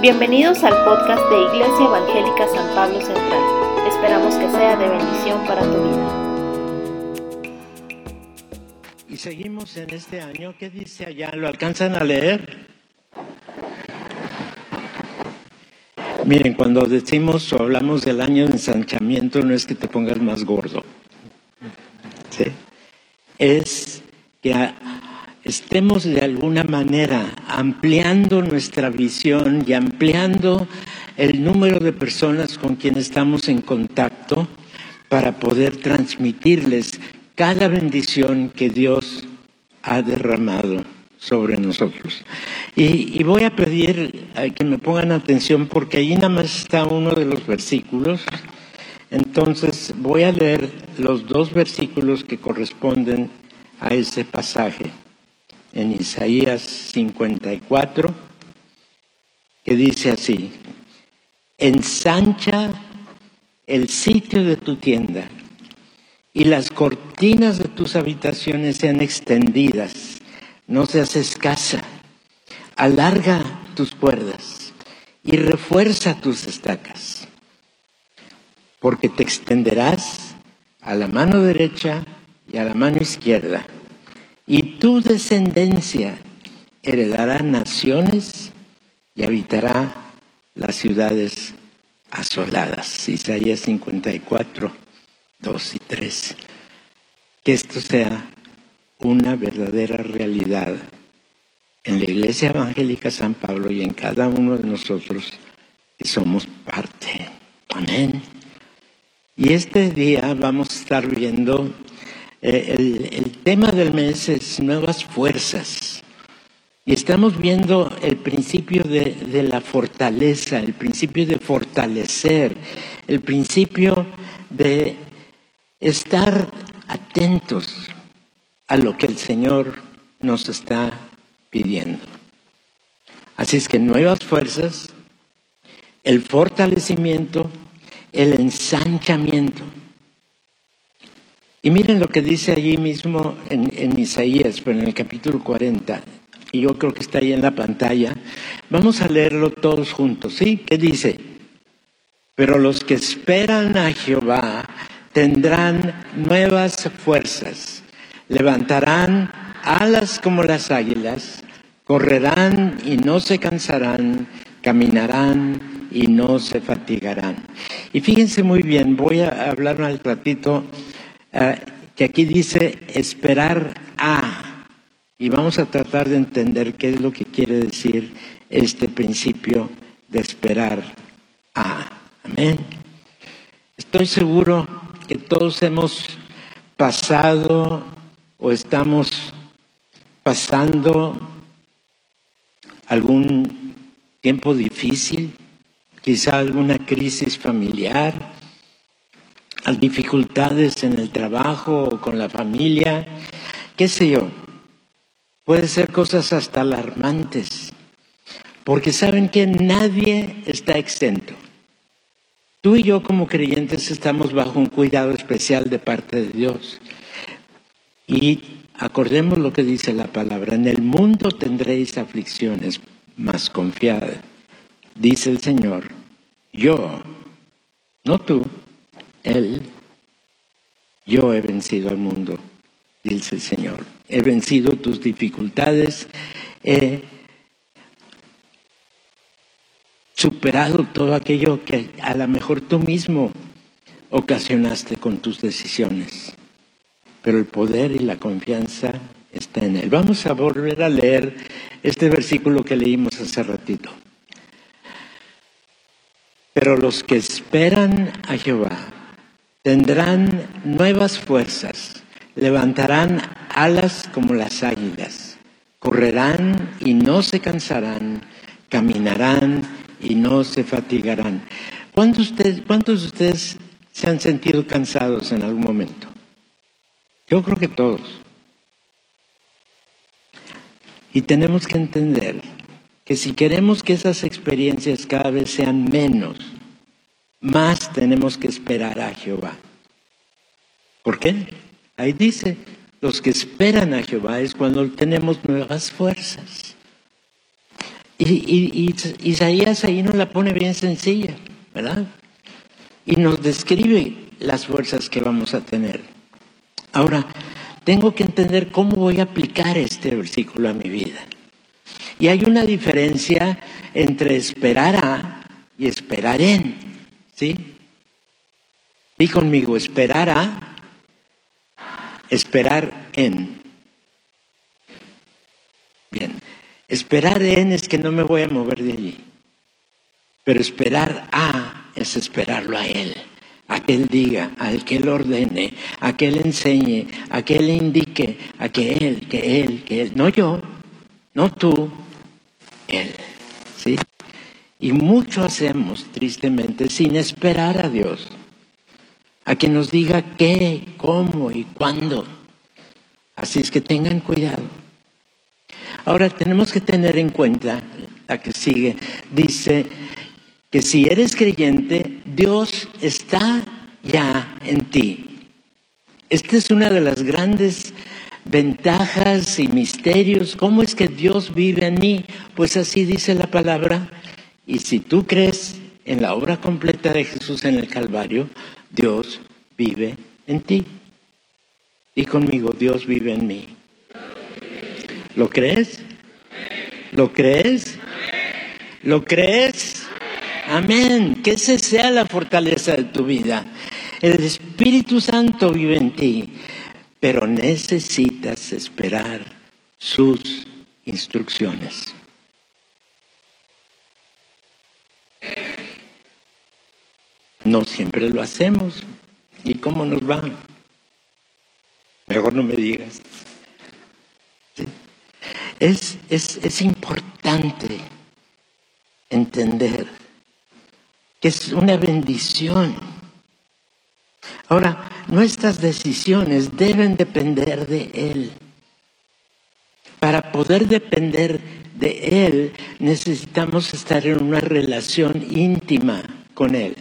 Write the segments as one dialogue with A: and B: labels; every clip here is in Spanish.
A: Bienvenidos al podcast de Iglesia Evangélica San Pablo Central. Esperamos que sea de bendición para tu vida.
B: Y seguimos en este año. ¿Qué dice allá? ¿Lo alcanzan a leer? Miren, cuando decimos o hablamos del año de ensanchamiento, no es que te pongas más gordo. ¿Sí? Es que estemos de alguna manera ampliando nuestra visión y ampliando el número de personas con quienes estamos en contacto para poder transmitirles cada bendición que Dios ha derramado sobre nosotros. Y, voy a pedir que me pongan atención porque ahí nada más está uno de los versículos. Entonces voy a leer los dos versículos que corresponden a ese pasaje en Isaías 54, que dice así, ensancha el sitio de tu tienda y las cortinas de tus habitaciones sean extendidas, no seas escasa, alarga tus cuerdas y refuerza tus estacas, porque te extenderás a la mano derecha y a la mano izquierda y tu descendencia heredará naciones y habitará las ciudades asoladas. Isaías 54, 2 y 3. Que esto sea una verdadera realidad en la Iglesia Evangélica San Pablo y en cada uno de nosotros que somos parte. Amén. Y este día vamos a estar viendo eh, el, tema del mes es nuevas fuerzas. Y estamos viendo el principio de, de, la fortaleza, el principio de fortalecer, el principio de estar atentos a lo que el Señor nos está pidiendo. Así es que nuevas fuerzas, el fortalecimiento, el ensanchamiento. Y miren lo que dice allí mismo en, Isaías, pero en el capítulo 40, y yo creo que está ahí en la pantalla. Vamos a leerlo todos juntos, ¿sí? ¿Qué dice? Pero los que esperan a Jehová tendrán nuevas fuerzas, levantarán alas como las águilas, correrán y no se cansarán, caminarán y no se fatigarán. Y fíjense muy bien, voy a hablar un ratito Ah, que aquí dice esperar a. Y vamos a tratar de entender qué es lo que quiere decir este principio de esperar a. Amén. Estoy seguro que todos hemos pasado o estamos pasando algún tiempo difícil, quizá alguna crisis familiar, dificultades en el trabajo o con la familia, qué sé yo. Puede ser cosas hasta alarmantes, porque saben que nadie está exento. Tú y yo como creyentes estamos bajo un cuidado especial de parte de Dios. Y acordemos lo que dice la palabra, en el mundo tendréis aflicciones, más confiada, dice el Señor, yo, no tú, él, yo he vencido al mundo, dice el Señor. He vencido tus dificultades, he superado todo aquello que a lo mejor tú mismo ocasionaste con tus decisiones. Pero el poder y la confianza está en Él. Vamos a volver a leer este versículo que leímos hace ratito. Pero los que esperan a Jehová Tendrán nuevas fuerzas, levantarán alas como las águilas, correrán y no se cansarán, caminarán y no se fatigarán. ¿Cuántos, ¿Cuántos de ustedes se han sentido cansados en algún momento? Yo creo que todos. Y tenemos que entender que si queremos que esas experiencias cada vez sean menos, más tenemos que esperar a Jehová. ¿Por qué? Ahí dice, los que esperan a Jehová es cuando tenemos nuevas fuerzas. Y, Isaías ahí nos la pone bien sencilla, ¿verdad? Y nos describe las fuerzas que vamos a tener. Ahora, tengo que entender cómo voy a aplicar este versículo a mi vida. Y hay una diferencia entre esperar a y esperar en, ¿sí? Y conmigo, esperar a, esperar en. Bien, esperar en es que no me voy a mover de allí. Pero esperar a es esperarlo a Él, a que Él diga, a que Él ordene, a que Él enseñe, a que Él indique, a que Él, que Él, que Él, no yo, no tú, Él. ¿Sí? Y mucho hacemos, tristemente, sin esperar a Dios, a que nos diga qué, cómo y cuándo. Así es que tengan cuidado. Ahora tenemos que tener en cuenta la que sigue. Dice que si eres creyente, Dios está ya en ti. Esta es una de las grandes ventajas y misterios. ¿Cómo es que Dios vive en mí? Pues así dice la palabra. Y si tú crees en la obra completa de Jesús en el Calvario, Dios vive en ti. Y conmigo, Dios vive en mí. ¿Lo crees? ¿Lo crees? ¿Lo crees? Amén. Que esa sea la fortaleza de tu vida. El Espíritu Santo vive en ti, pero necesitas esperar sus instrucciones. No siempre lo hacemos. ¿Y cómo nos va? Mejor no me digas. Es, es, importante entender que es una bendición. Ahora, nuestras decisiones deben depender de Él. Para poder depender de Él necesitamos estar en una relación íntima con Él.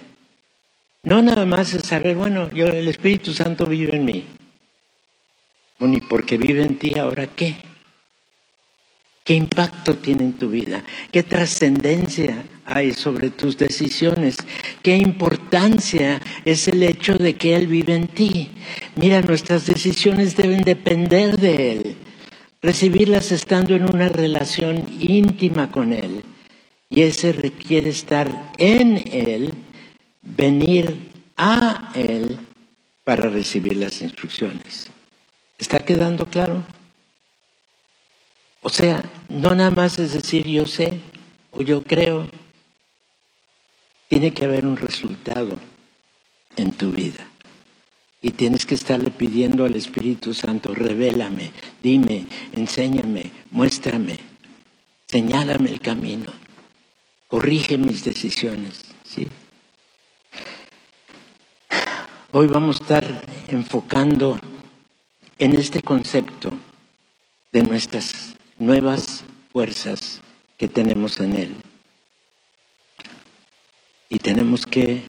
B: No nada más es saber, bueno, yo, el Espíritu Santo vive en mí. Bueno, y porque vive en ti, ¿ahora qué? ¿Qué impacto tiene en tu vida? ¿Qué trascendencia hay sobre tus decisiones? ¿Qué importancia es el hecho de que Él vive en ti? Mira, nuestras decisiones deben depender de Él. Recibirlas estando en una relación íntima con Él. Y ese requiere estar en Él, venir a Él para recibir las instrucciones. ¿Está quedando claro? O sea, no nada más es decir yo sé o yo creo. Tiene que haber un resultado en tu vida. Y tienes que estarle pidiendo al Espíritu Santo, revélame, dime, enséñame, muéstrame, señálame el camino, corrige mis decisiones. ¿sí? Hoy vamos a estar enfocando en este concepto de nuestras nuevas fuerzas que tenemos en Él. Y tenemos que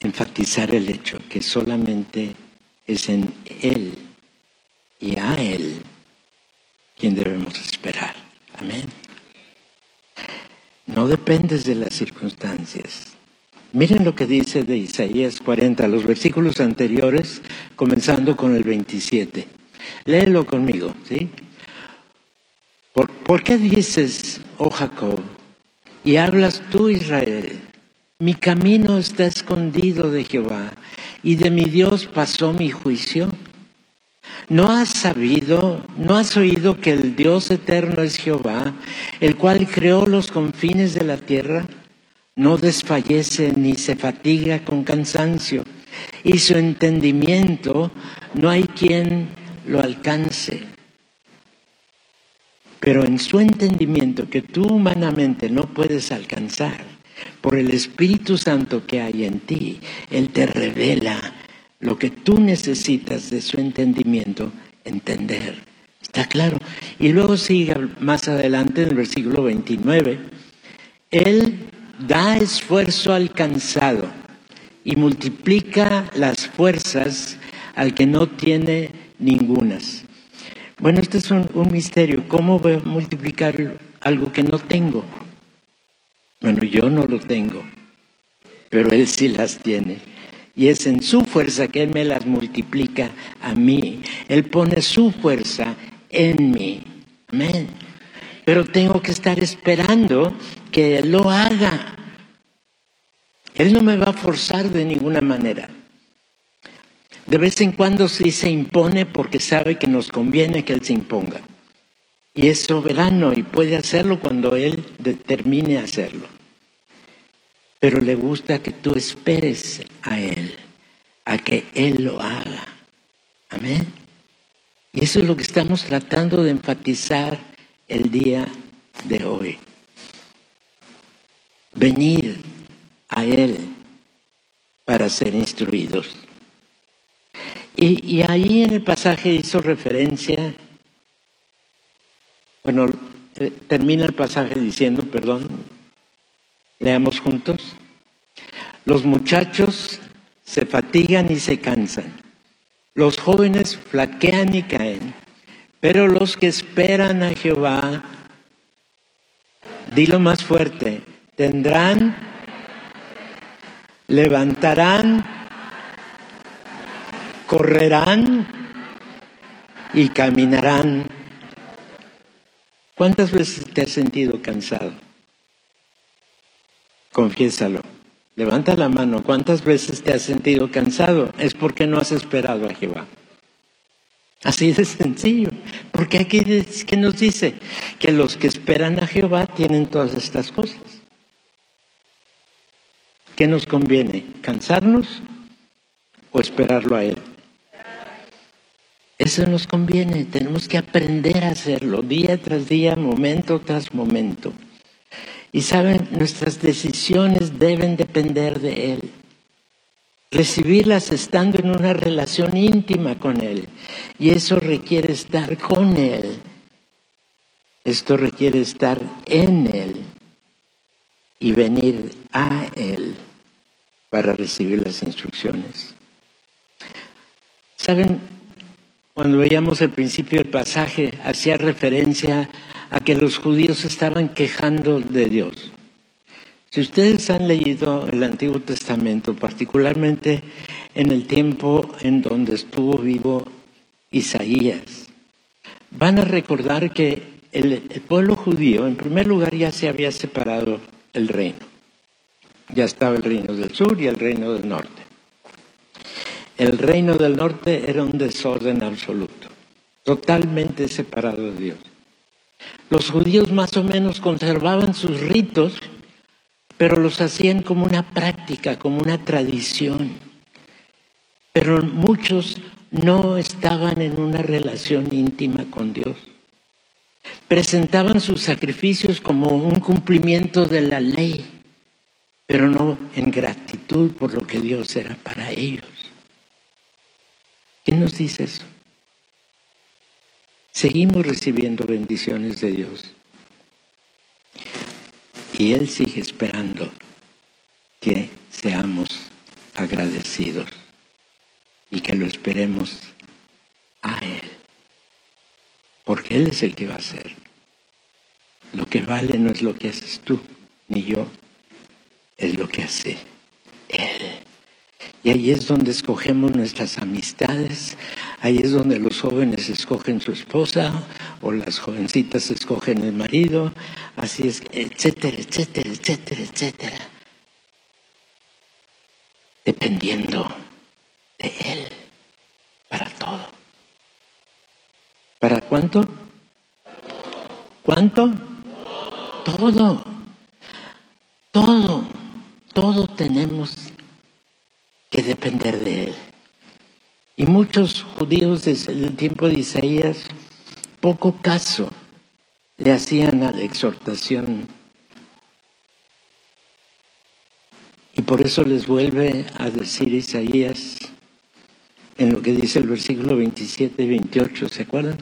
B: enfatizar el hecho que solamente es en Él y a Él quien debemos esperar. Amén. No dependes de las circunstancias. Miren lo que dice de Isaías 40, los versículos anteriores, comenzando con el 27. Léelo conmigo, ¿sí? ¿Por, qué dices, oh Jacob, y hablas tú, Israel? Mi camino está escondido de Jehová, y de mi Dios pasó mi juicio. ¿No has sabido, no has oído que el Dios eterno es Jehová, el cual creó los confines de la tierra? No desfallece ni se fatiga con cansancio, y su entendimiento no hay quien lo alcance. Pero en su entendimiento que tú humanamente no puedes alcanzar, por el Espíritu Santo que hay en ti, Él te revela lo que tú necesitas de su entendimiento entender. ¿Está claro? Y luego sigue más adelante en el versículo 29. Él da esfuerzo alcanzado y multiplica las fuerzas al que no tiene ningunas. Bueno, este es un, misterio. ¿Cómo voy a multiplicar algo que no tengo. Bueno, yo no lo tengo, pero Él sí las tiene. Y es en su fuerza que Él me las multiplica a mí. Él pone su fuerza en mí. Amén. Pero tengo que estar esperando que lo haga. Él no me va a forzar de ninguna manera. De vez en cuando sí se impone porque sabe que nos conviene que Él se imponga. Y es soberano y puede hacerlo cuando Él determine hacerlo. Pero le gusta que tú esperes a Él, a que Él lo haga. Amén. Y eso es lo que estamos tratando de enfatizar el día de hoy. Venir a Él para ser instruidos. Y, ahí en el pasaje hizo referencia, bueno, termina el pasaje diciendo, perdón, leamos juntos, los muchachos se fatigan y se cansan, los jóvenes flaquean y caen, pero los que esperan a Jehová, dilo más fuerte, tendrán, levantarán correrán y caminarán. ¿Cuántas veces te has sentido cansado? Confiésalo. Levanta la mano. ¿Cuántas veces te has sentido cansado? Es porque no has esperado a Jehová. Así de sencillo. Porque aquí que nos dice que los que esperan a Jehová tienen todas estas cosas. ¿Qué nos conviene? ¿Cansarnos o esperarlo a Él? Eso nos conviene, tenemos que aprender a hacerlo día tras día, momento tras momento. Y saben, nuestras decisiones deben depender de Él. Recibirlas estando en una relación íntima con Él. Y eso requiere estar con Él. Esto requiere estar en Él y venir a Él para recibir las instrucciones. Saben, cuando veíamos el principio del pasaje, hacía referencia a que los judíos estaban quejando de Dios. Si ustedes han leído el Antiguo Testamento, particularmente en el tiempo en donde estuvo vivo Isaías, van a recordar que el, pueblo judío, en primer lugar, ya se había separado el reino. Ya estaba el reino del sur y el reino del norte. El reino del norte era un desorden absoluto, totalmente separado de Dios. Los judíos más o menos conservaban sus ritos, pero los hacían como una práctica, como una tradición. Pero muchos no estaban en una relación íntima con Dios. Presentaban sus sacrificios como un cumplimiento de la ley, pero no en gratitud por lo que Dios era para ellos. ¿Qué nos dice eso? Seguimos recibiendo bendiciones de Dios. Y Él sigue esperando que seamos agradecidos y que lo esperemos a Él. Porque Él es el que va a hacer. Lo que vale no es lo que haces tú, ni yo, es lo que hace Él. Y ahí es donde escogemos nuestras amistades, ahí es donde los jóvenes escogen su esposa o las jovencitas escogen el marido, así es, etcétera, etcétera, etcétera, etcétera. Dependiendo de Él para todo. ¿Para cuánto? ¿Cuánto? Todo. Todo. Todo tenemos que depender de Él. Y muchos judíos desde el tiempo de Isaías poco caso le hacían a la exhortación. Y por eso les vuelve a decir Isaías en lo que dice el versículo 27 y 28, ¿se acuerdan?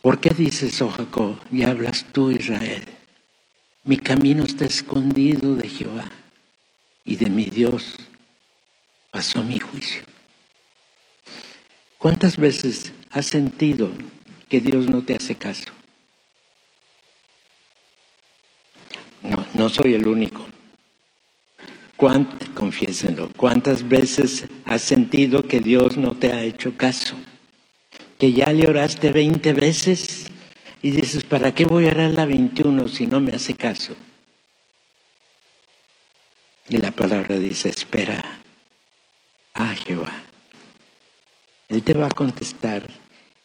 B: ¿Por qué dices, oh Jacob, y hablas tú, Israel? Mi camino está escondido de Jehová y de mi Dios pasó mi juicio. ¿Cuántas veces has sentido que Dios no te hace caso. No, no soy el único. confiésenlo, ¿cuántas veces has sentido que Dios no te ha hecho caso? Que ya le oraste 20 veces y dices, ¿para qué voy a orar la 21 si no me hace caso? Y la palabra dice, espera a Jehová. Él te va a contestar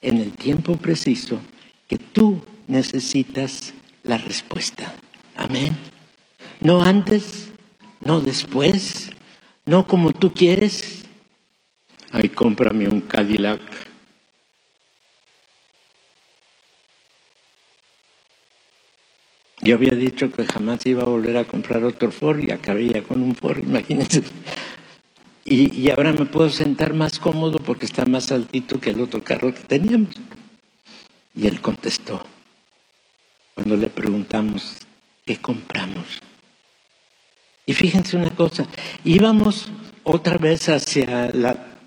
B: en el tiempo preciso que tú necesitas la respuesta. Amén. No antes, no después, no como tú quieres. Ay, cómprame un Cadillac. Yo había dicho que jamás iba a volver a comprar otro Ford y acabé ya con un Ford, imagínense. Y, ahora me puedo sentar más cómodo porque está más altito que el otro carro que teníamos. Y él contestó, cuando le preguntamos, ¿qué compramos? Y fíjense una cosa, íbamos otra vez hacia la,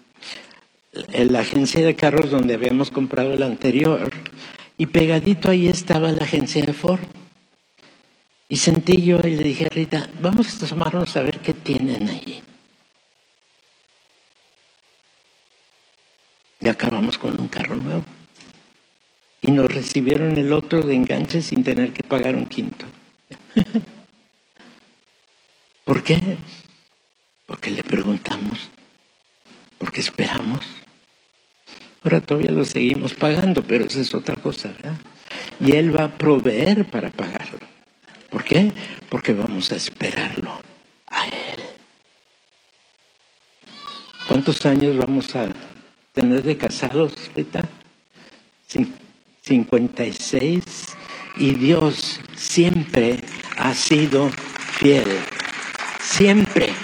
B: la agencia de carros donde habíamos comprado el anterior y pegadito ahí estaba la agencia de Ford. Y sentí yo y le dije, Rita, vamos a asomarnos a ver qué tienen allí. Y acabamos con un carro nuevo. Y nos recibieron el otro de enganche sin tener que pagar un quinto. ¿Por qué? Porque le preguntamos, porque esperamos. Ahora todavía lo seguimos pagando, pero esa es otra cosa, ¿verdad? Y Él va a proveer para pagarlo. ¿Por qué? Porque vamos a esperarlo a Él. ¿Cuántos años vamos a tener de casados ahorita? 56. Y Dios siempre ha sido fiel. Siempre.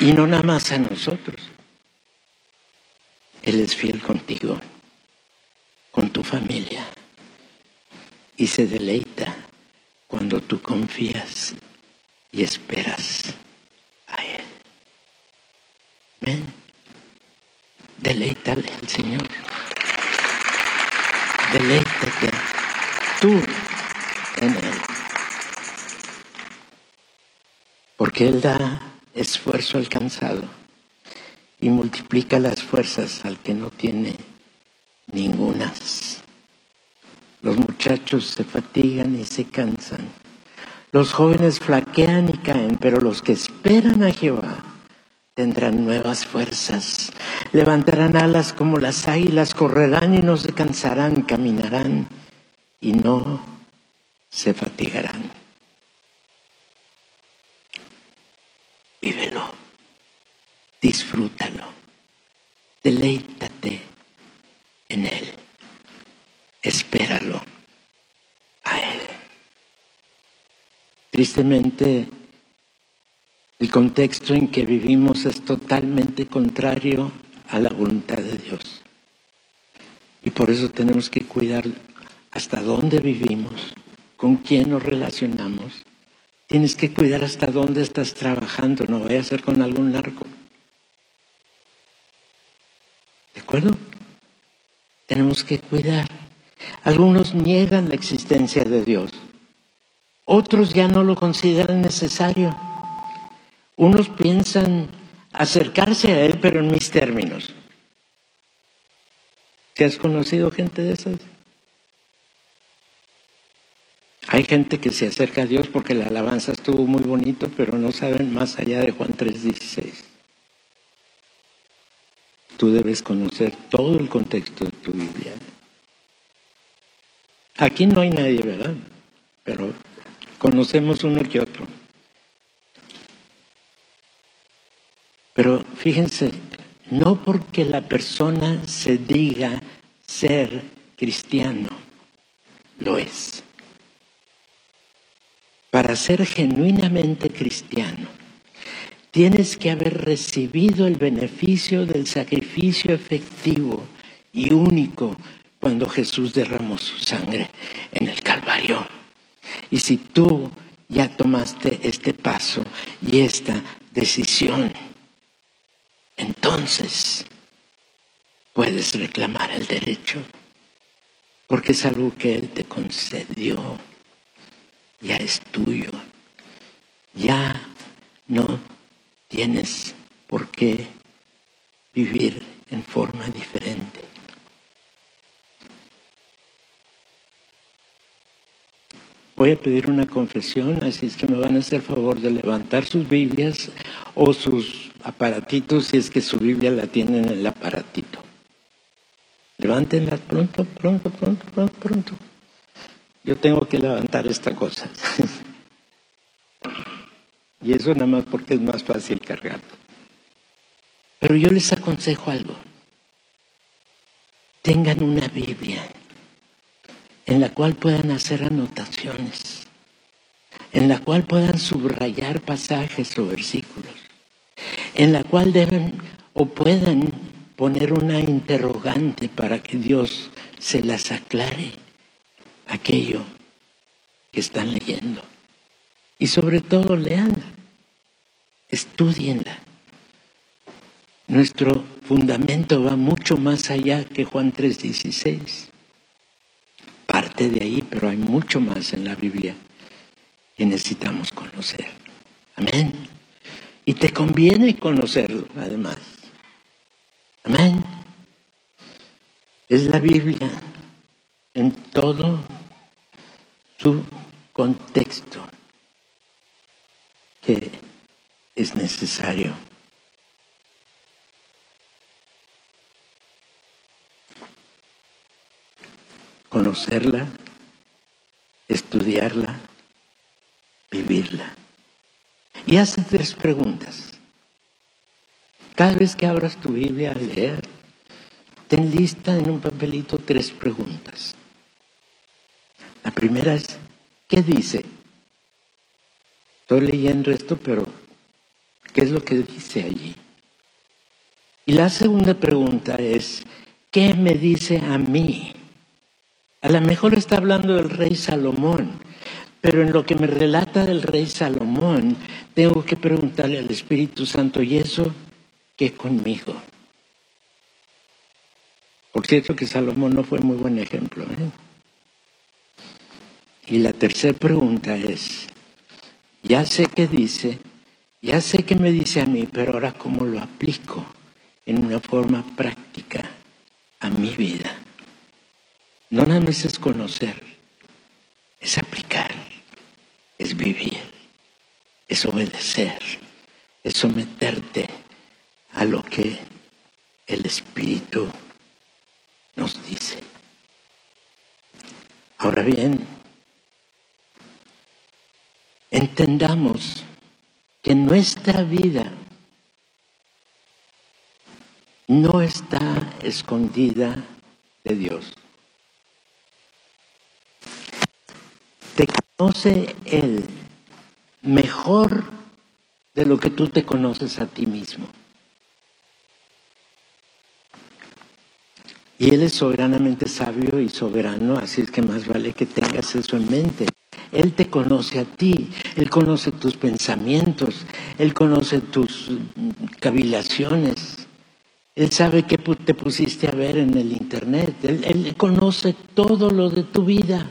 B: Y no nada más a nosotros. Él es fiel contigo familia y se deleita cuando tú confías y esperas a Él. Ven, deleítale al Señor. Deleítate tú en Él. Porque Él da esfuerzo alcanzado y multiplica las fuerzas al que no tiene ningunas. Los muchachos se fatigan y se cansan. Los jóvenes flaquean y caen, pero los que esperan a Jehová tendrán nuevas fuerzas. Levantarán alas como las águilas, correrán y no se cansarán, caminarán y no se fatigarán. Vívelo, disfrútalo, deleítate en Él. Espéralo Tristemente, el contexto en que vivimos es totalmente contrario a la voluntad de Dios. Y por eso tenemos que cuidar hasta dónde vivimos, con quién nos relacionamos. Tienes que cuidar hasta dónde estás trabajando, no vaya a ser con algún narco. ¿De acuerdo? tenemos que cuidar. Algunos niegan la existencia de Dios, otros ya no lo consideran necesario. Unos piensan acercarse a Él, pero en mis términos. ¿Te has conocido gente de esas? Hay gente que se acerca a Dios porque la alabanza estuvo muy bonito, pero no saben más allá de Juan 3:16. Tú debes conocer todo el contexto de tu Biblia. Aquí no hay nadie, ¿verdad? Pero conocemos uno que otro. Pero fíjense, no porque la persona se diga ser cristiano, lo es. Para ser genuinamente cristiano, tienes que haber recibido el beneficio del sacrificio efectivo y único cuando Jesús derramó su sangre en el Calvario. Y si tú ya tomaste este paso y esta decisión, entonces puedes reclamar el derecho, porque es algo que Él te concedió, ya es tuyo, ya no tienes por qué vivir en forma diferente. Voy a pedir una confesión, así es que me van a hacer favor de levantar sus Biblias o sus aparatitos si es que su Biblia la tienen en el aparatito. Levántenla pronto, pronto, pronto, pronto, pronto. Yo tengo que levantar esta cosa. y eso nada más porque es más fácil cargarlo. Pero yo les aconsejo algo. Tengan una Biblia en la cual puedan hacer anotaciones, en la cual puedan subrayar pasajes o versículos, en la cual deben o puedan poner una interrogante para que Dios se las aclare aquello que están leyendo. Y sobre todo leanla, estudienla. Nuestro fundamento va mucho más allá que Juan 3:16 parte de ahí, pero hay mucho más en la Biblia que necesitamos conocer. Amén. Y te conviene conocerlo, además. Amén. Es la Biblia en todo su contexto que es necesario. Conocerla, estudiarla, vivirla. Y hace tres preguntas. Cada vez que abras tu Biblia a leer, ten lista en un papelito tres preguntas. La primera es, ¿qué dice? Estoy leyendo esto, pero ¿qué es lo que dice allí? Y la segunda pregunta es, ¿qué me dice a mí? A lo mejor está hablando del rey Salomón, pero en lo que me relata del rey Salomón, tengo que preguntarle al Espíritu Santo, ¿y eso qué conmigo? Por cierto que Salomón no fue muy buen ejemplo. ¿eh? Y la tercera pregunta es, ya sé qué dice, ya sé qué me dice a mí, pero ahora cómo lo aplico en una forma práctica a mi vida. No nada más es conocer, es aplicar, es vivir, es obedecer, es someterte a lo que el Espíritu nos dice. Ahora bien, entendamos que nuestra vida no está escondida de Dios. te conoce Él mejor de lo que tú te conoces a ti mismo. Y Él es soberanamente sabio y soberano, así es que más vale que tengas eso en mente. Él te conoce a ti, Él conoce tus pensamientos, Él conoce tus cavilaciones, Él sabe qué te pusiste a ver en el Internet, Él, él conoce todo lo de tu vida.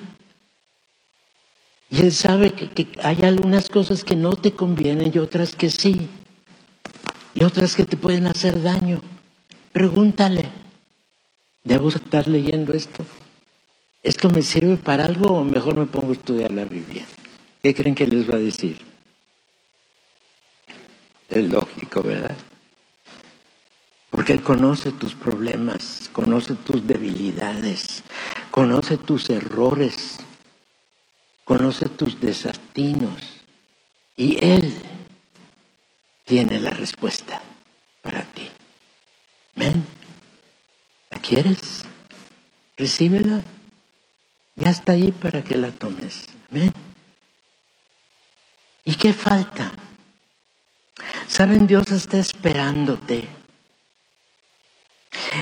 B: Y Él sabe que, hay algunas cosas que no te convienen y otras que sí. Y otras que te pueden hacer daño. Pregúntale, ¿debo estar leyendo esto? ¿Esto me sirve para algo o mejor me pongo a estudiar la Biblia? ¿Qué creen que les va a decir? Es lógico, ¿verdad? Porque Él conoce tus problemas, conoce tus debilidades, conoce tus errores, conoce tus desatinos y Él tiene la respuesta para ti. ¿Ven? ¿La quieres? Recíbela. Ya está ahí para que la tomes. ¿Ven? ¿Y qué falta? Saben, Dios está esperándote.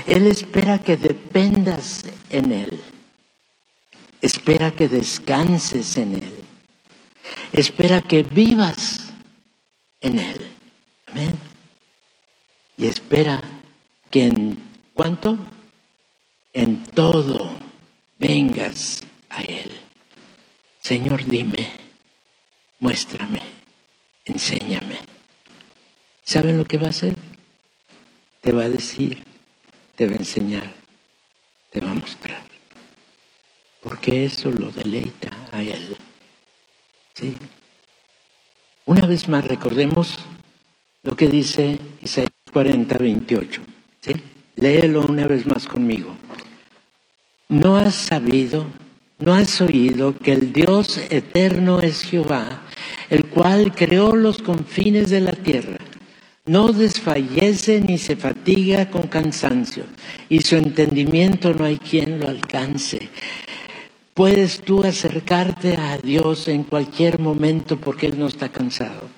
B: Él espera que dependas en Él. Espera que descanses en Él. Espera que vivas en Él. Amén. Y espera que en cuánto? En todo vengas a Él. Señor, dime, muéstrame, enséñame. ¿Saben lo que va a hacer? Te va a decir, te va a enseñar, te va a mostrar. Porque eso lo deleita a Él. ¿Sí? Una vez más recordemos lo que dice Isaías 40, 28. ¿sí? Léelo una vez más conmigo. ¿No has sabido, no has oído que el Dios eterno es Jehová, el cual creó los confines de la tierra? No desfallece ni se fatiga con cansancio, y su entendimiento no hay quien lo alcance. Puedes tú acercarte a Dios en cualquier momento porque Él no está cansado.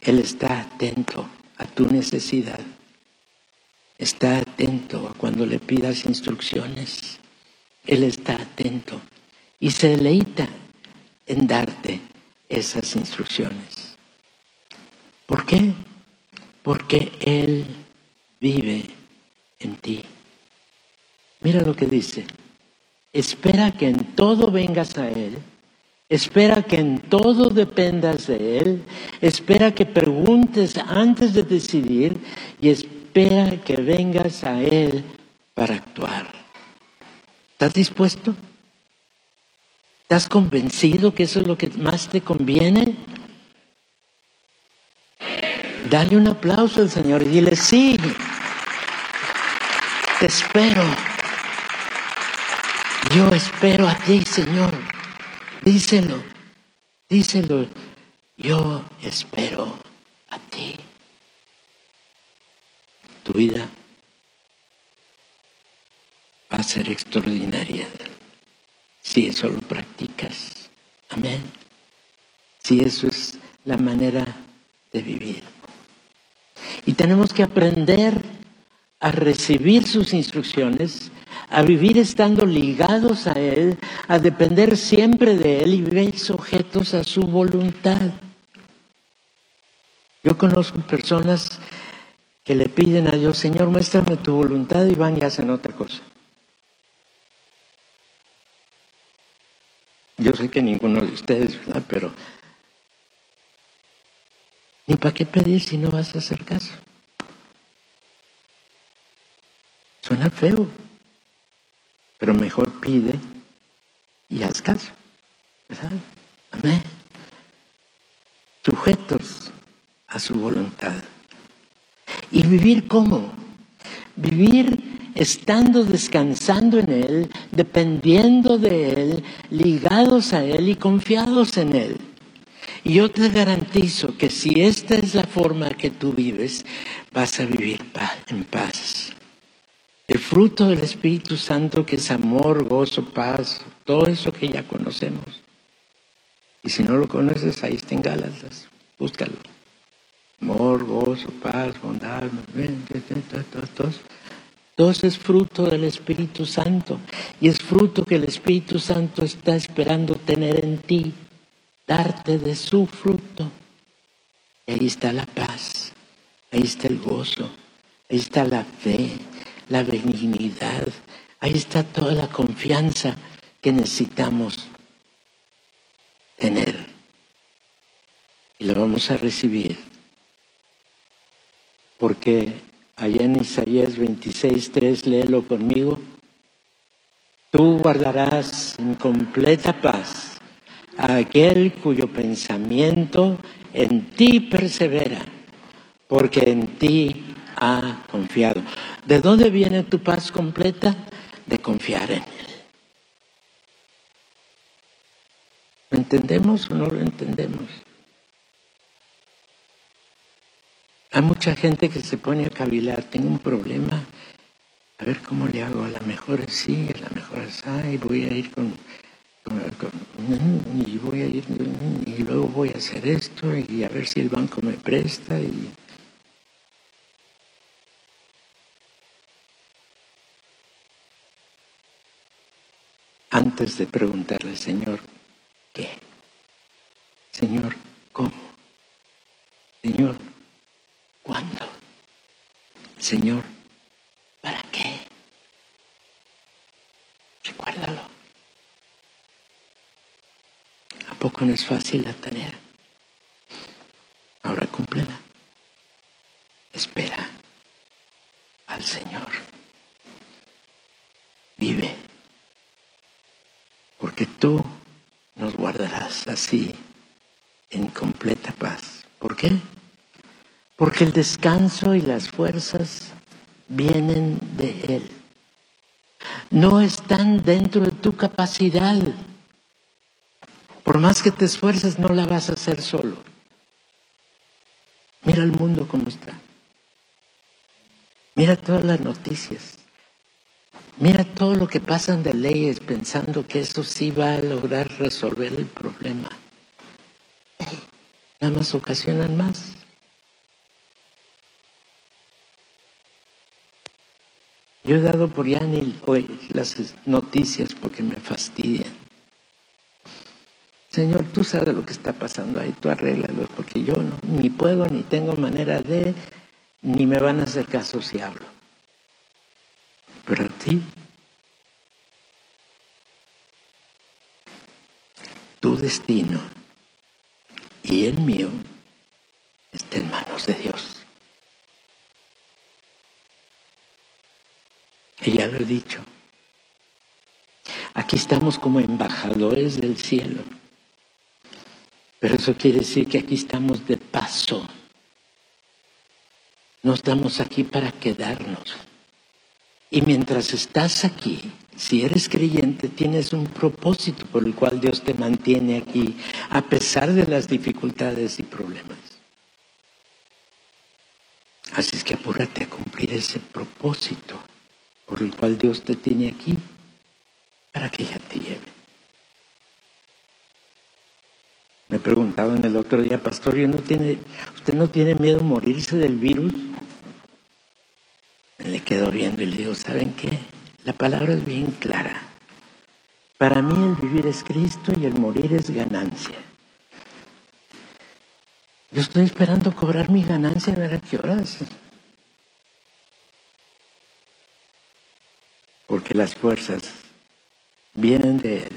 B: Él está atento a tu necesidad. Está atento a cuando le pidas instrucciones. Él está atento y se deleita en darte esas instrucciones. ¿Por qué? Porque Él vive en ti. Mira lo que dice. Espera que en todo vengas a Él. Espera que en todo dependas de Él. Espera que preguntes antes de decidir y espera que vengas a Él para actuar. ¿Estás dispuesto? ¿Estás convencido que eso es lo que más te conviene? Dale un aplauso al Señor y dile, sí, te espero. Yo espero a ti, Señor. Díselo, díselo. Yo espero a ti. Tu vida va a ser extraordinaria si eso lo practicas. Amén. Si eso es la manera de vivir. Y tenemos que aprender a recibir sus instrucciones a vivir estando ligados a Él, a depender siempre de Él y vivir sujetos a su voluntad. Yo conozco personas que le piden a Dios, Señor, muéstrame tu voluntad y van y hacen otra cosa. Yo sé que ninguno de ustedes. Pero ni para qué pedir si no vas a hacer caso. Suena feo pero mejor pide y haz caso. ¿verdad? Amén. Sujetos a su voluntad. ¿Y vivir cómo? Vivir estando descansando en Él, dependiendo de Él, ligados a Él y confiados en Él. Y yo te garantizo que si esta es la forma que tú vives, vas a vivir en paz. El fruto del Espíritu Santo que es amor, gozo, paz, todo eso que ya conocemos. Y si no lo conoces, ahí está en Gálatas, búscalo. Amor, gozo, paz, bondad, todo es fruto del Espíritu Santo. Y es fruto que el Espíritu Santo está esperando tener en ti, darte de su fruto. Ahí está la paz, ahí está el gozo, ahí está la fe, la benignidad. Ahí está toda la confianza que necesitamos tener. Y lo vamos a recibir. Porque allá en Isaías 26, 3, léelo conmigo. Tú guardarás en completa paz a aquel cuyo pensamiento en ti persevera, porque en ti ha confiado. ¿De dónde viene tu paz completa? De confiar en Él. ¿Lo entendemos o no lo entendemos? Hay mucha gente que se pone a cavilar, tengo un problema, a ver cómo le hago, a la mejor sí, a la mejor es, y voy a ir con, y voy a ir, y luego voy a hacer esto, y a ver si el banco me presta, y antes de preguntarle, Señor, ¿qué? Señor, ¿cómo? Señor, ¿cuándo? Señor, ¿para qué? Recuérdalo. ¿A poco no es fácil la tarea? Ahora cúmplela. Espera al Señor. Vive. Porque tú nos así en completa paz. ¿Por qué? Porque el descanso y las fuerzas vienen de Él. No están dentro de tu capacidad. Por más que te esfuerces, no la vas a hacer solo. Mira el mundo como está. Mira todas las noticias. Mira todo lo que pasan de leyes pensando que eso sí va a lograr resolver el problema. Nada más ocasionan más. Yo he dado por ya ni hoy las noticias porque me fastidian. Señor, tú sabes lo que está pasando ahí, tú arréglalo, porque yo no, ni puedo, ni tengo manera de, ni me van a hacer caso si hablo. Pero a ti, tu destino y el mío está en manos de Dios. Y ya lo he dicho. Aquí estamos como embajadores del cielo. Pero eso quiere decir que aquí estamos de paso. No estamos aquí para quedarnos. Y mientras estás aquí, si eres creyente, tienes un propósito por el cual Dios te mantiene aquí, a pesar de las dificultades y problemas. Así es que apúrate a cumplir ese propósito por el cual Dios te tiene aquí, para que ella te lleve. Me preguntaban el otro día, pastor, ¿no tiene, ¿usted no tiene miedo a morirse del virus? Le quedo viendo y le digo, ¿saben qué? La palabra es bien clara. Para mí el vivir es Cristo y el morir es ganancia. Yo estoy esperando cobrar mi ganancia a ver a qué horas. porque las fuerzas vienen de Él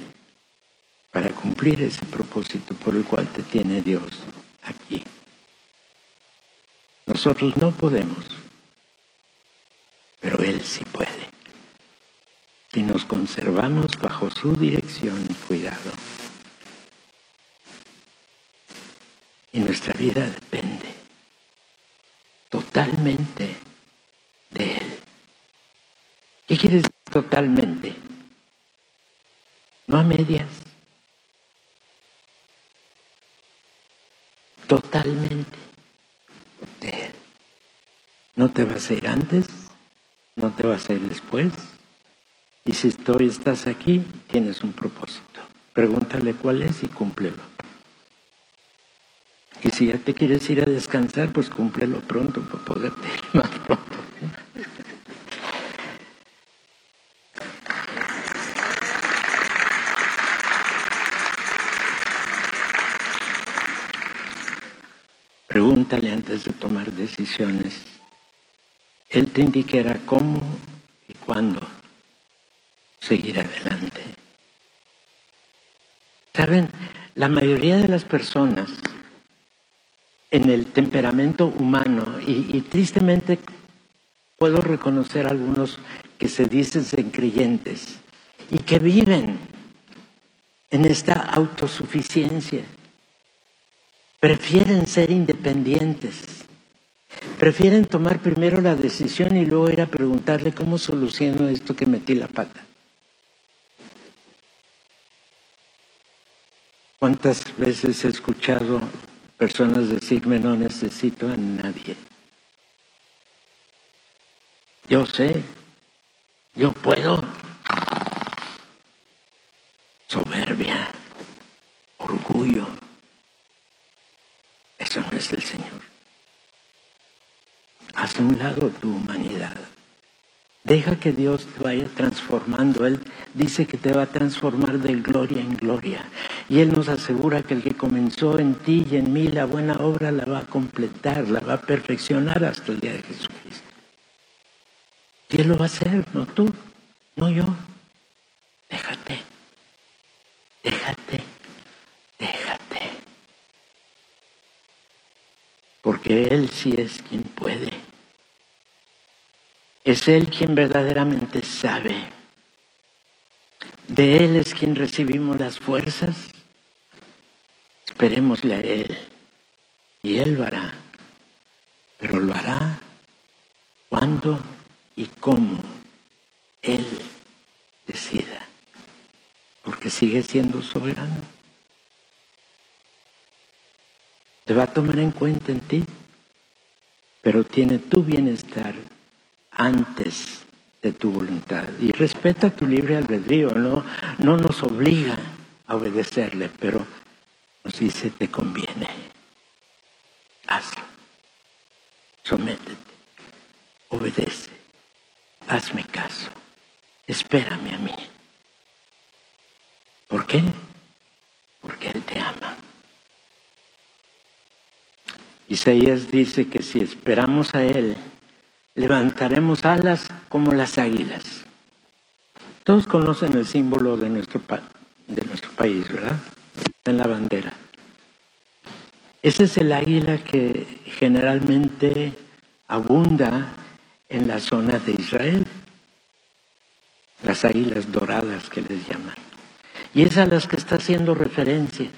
B: para cumplir ese propósito por el cual te tiene Dios aquí. Nosotros no podemos, pero Él sí puede. Si nos conservamos bajo su dirección y cuidado. Y nuestra vida depende totalmente de Él. ¿Qué quiere decir totalmente? No a medias. Totalmente de Él. No te vas a ir antes, no te vas a ir después. Y si estoy, estás aquí, tienes un propósito. Pregúntale cuál es y cúmplelo. Y si ya te quieres ir a descansar, pues cúmplelo pronto para poderte ir más pronto. Pregúntale antes de tomar decisiones. Él te indicará cómo y cuándo seguir adelante. Saben, la mayoría de las personas en el temperamento humano, y, tristemente puedo reconocer algunos que se dicen creyentes y que viven en esta autosuficiencia prefieren ser independientes, prefieren tomar primero la decisión y luego ir a preguntarle cómo soluciono esto que metí la pata. ¿Cuántas veces he escuchado personas decirme no necesito a nadie? Yo sé, yo puedo. Soberbia, orgullo. Eso no es el Señor. Haz un lado tu humanidad. Deja que Dios te vaya transformando. Él dice que te va a transformar de gloria en gloria. Y Él nos asegura que el que comenzó en ti y en mí la buena obra la va a completar, la va a perfeccionar hasta el día de Jesucristo. Si Él lo va a hacer, no tú, no yo. Déjate, déjate, déjate. Porque Él sí es quien puede. Es Él quien verdaderamente sabe. De Él es quien recibimos las fuerzas. Esperémosle a Él. Y Él lo hará. Pero lo hará cuando y cómo Él decida. Porque sigue siendo soberano. Te va a tomar en cuenta en ti. Pero tiene tu bienestar antes de tu voluntad. Y respeta tu libre albedrío, no, no nos obliga a obedecerle, pero nos dice te conviene. Hazlo. Sométete. Obedece. Hazme caso. Espérame a mí. ¿Por qué? Porque Él te ama. Isaías dice que si esperamos a Él, levantaremos alas como las águilas. Todos conocen el símbolo de nuestro, país, ¿verdad? En la bandera. Ese es el águila que generalmente abunda en la zona de Israel. Las águilas doradas que les llaman. Y es a las que está haciendo referencia.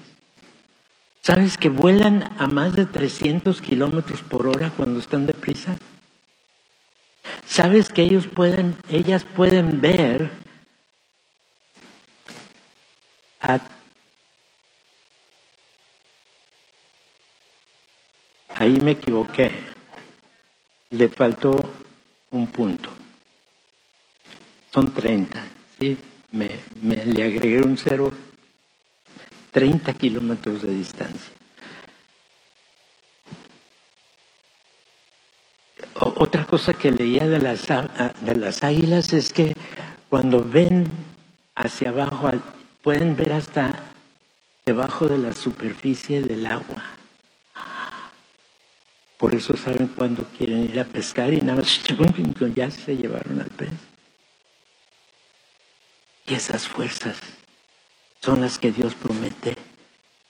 B: ¿Sabes que vuelan a más de 300 kilómetros por hora cuando están deprisa? ¿Sabes que ellos pueden, ellas pueden ver Ahí me equivoqué. Le faltó un punto. Son 30. ¿sí? Me, me le agregué un cero. 30 kilómetros de distancia. Otra cosa que leía de las, de las águilas es que cuando ven hacia abajo pueden ver hasta debajo de la superficie del agua. Por eso saben cuando quieren ir a pescar y nada más ya se llevaron al pez. Y esas fuerzas son las que Dios promete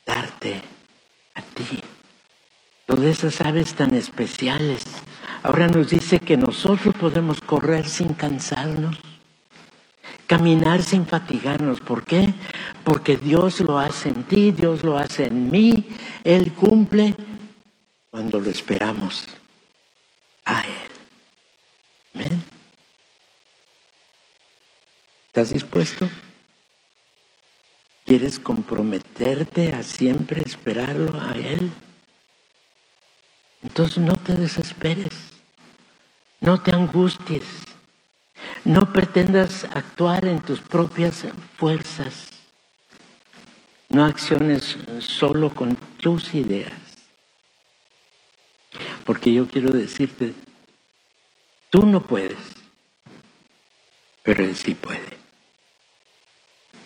B: darte a ti. Todas esas aves tan especiales Ahora nos dice que nosotros podemos correr sin cansarnos, caminar sin fatigarnos. ¿Por qué? Porque Dios lo hace en ti, Dios lo hace en mí. Él cumple cuando lo esperamos a Él. ¿Estás dispuesto? ¿Quieres comprometerte a siempre esperarlo a Él? Entonces no te desesperes. No te angusties. No pretendas actuar en tus propias fuerzas. No acciones solo con tus ideas. Porque yo quiero decirte, tú no puedes, pero Él sí puede.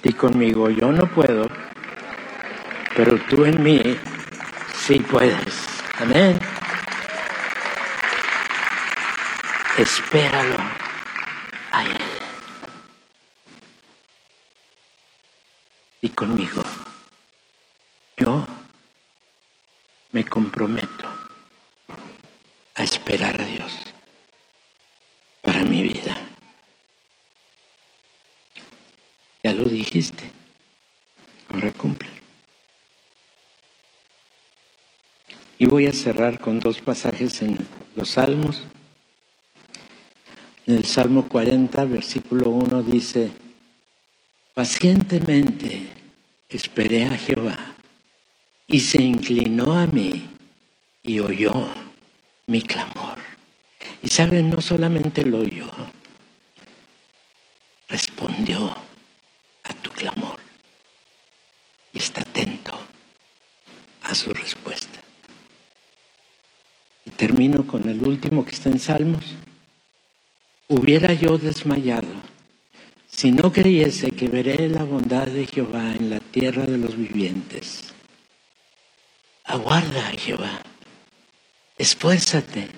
B: Y conmigo yo no puedo, pero tú en mí sí puedes. Amén. Espéralo a Él. Y conmigo, yo me comprometo a esperar a Dios para mi vida. Ya lo dijiste, ahora cumple. Y voy a cerrar con dos pasajes en los Salmos. En el Salmo 40, versículo 1 dice, pacientemente esperé a Jehová y se inclinó a mí y oyó mi clamor. Y saben, no solamente lo oyó, respondió a tu clamor y está atento a su respuesta. Y termino con el último que está en Salmos hubiera yo desmayado si no creyese que veré la bondad de Jehová en la tierra de los vivientes. Aguarda Jehová, esfuérzate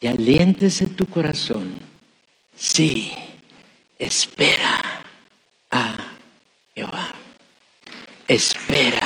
B: y aliéntese tu corazón. Sí, espera a Jehová. Espera